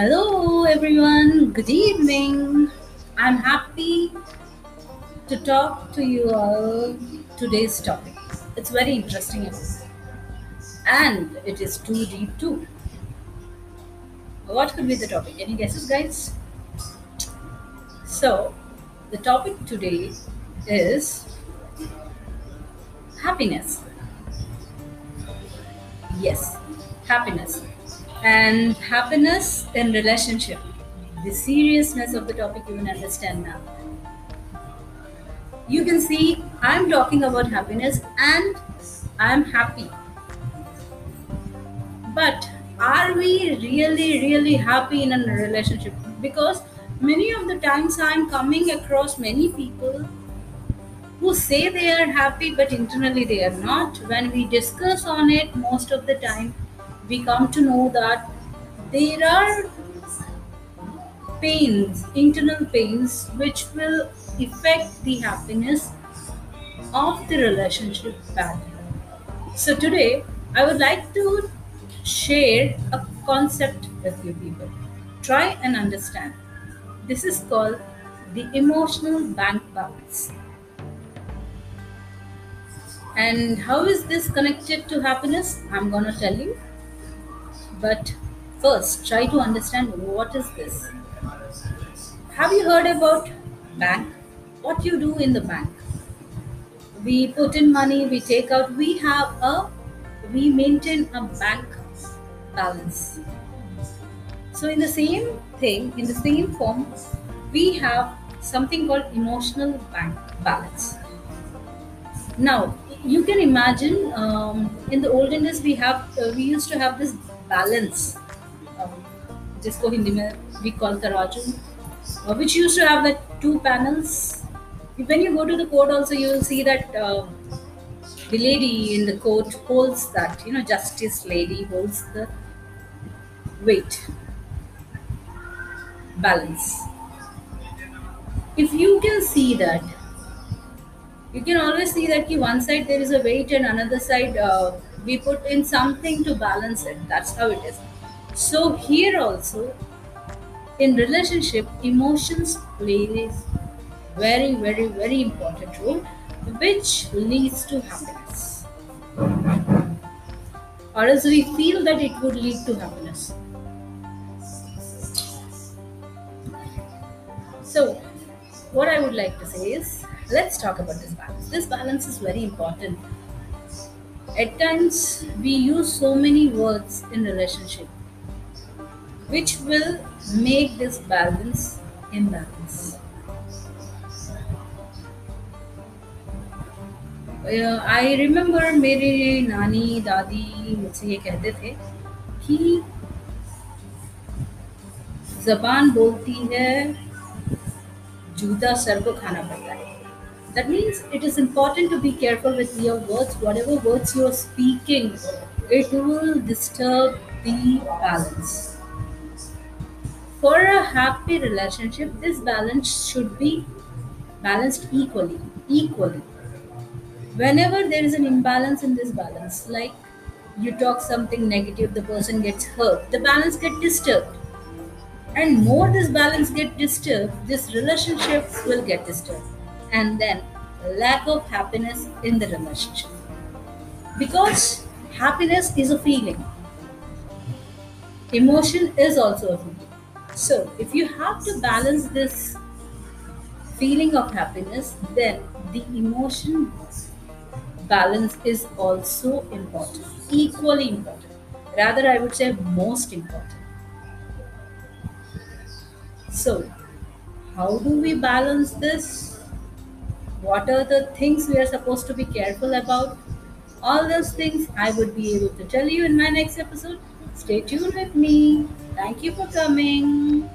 Hello, everyone. Good evening. I'm happy to talk to you all today's topic. It's very interesting and it is too deep too. What could be the topic? Any guesses, guys? So, the topic today is happiness. Yes, happiness. And happiness in relationship. The seriousness of the topic you can understand now. You can see I'm talking about happiness and I'm happy. But are we really, really happy in a relationship? Because many of the times I'm coming across many people who say they are happy but internally they are not. When we discuss on it, most of the time we come to know that there are pains, internal pains, which will affect the happiness of the relationship badly. So today, I would like to share a concept with you people. Try and understand. This is called the emotional bank balance. And how is this connected to happiness? I'm going to tell you. But first, try to understand what is this. Have you heard about bank? What you do in the bank? We put in money, we take out, we have a we maintain a bank balance. So in the same thing, in the same form, we have something called emotional bank balance. Now, you can imagine um, in the olden days we have uh, we used to have this balance um, जिसको हिंदी में we call तराजू uh, which used to have like two panels when you go to the court also you will see that uh, the lady in the court holds that you know justice lady holds the weight balance if you can see that you can always see that ki one side there is a weight and another side uh, we put in something to balance it. That's how it is. So here also in relationship emotions play a very very very important role which leads to happiness. Or else we feel that it would lead to happiness. So what i would like to say is let's talk about this balance this balance is very important at times we use so many words in relationship which will make this balance imbalance I remember मेरे नानी दादी मुझसे ये कहते थे कि जबान बोलती है Juda Sargo Khana Pata Hai. That means it is important to be careful with your words. Whatever words you are speaking, it will disturb the balance. For a happy relationship, this balance should be balanced equally. Equally. Whenever there is an imbalance in this balance, like you talk something negative, the person gets hurt, the balance gets disturbed and more this balance get disturbed this relationship will get disturbed and then lack of happiness in the relationship. Because happiness is a feeling, emotion is also a feeling. So, if you have to balance this feeling of happiness, then the emotion balance is also important, equally important. Rather, I would say most important. So, how do we balance this? what are the things we are supposed to be careful about? All those things i would be able to tell you in my next episode. Stay tuned with me. Thank you for coming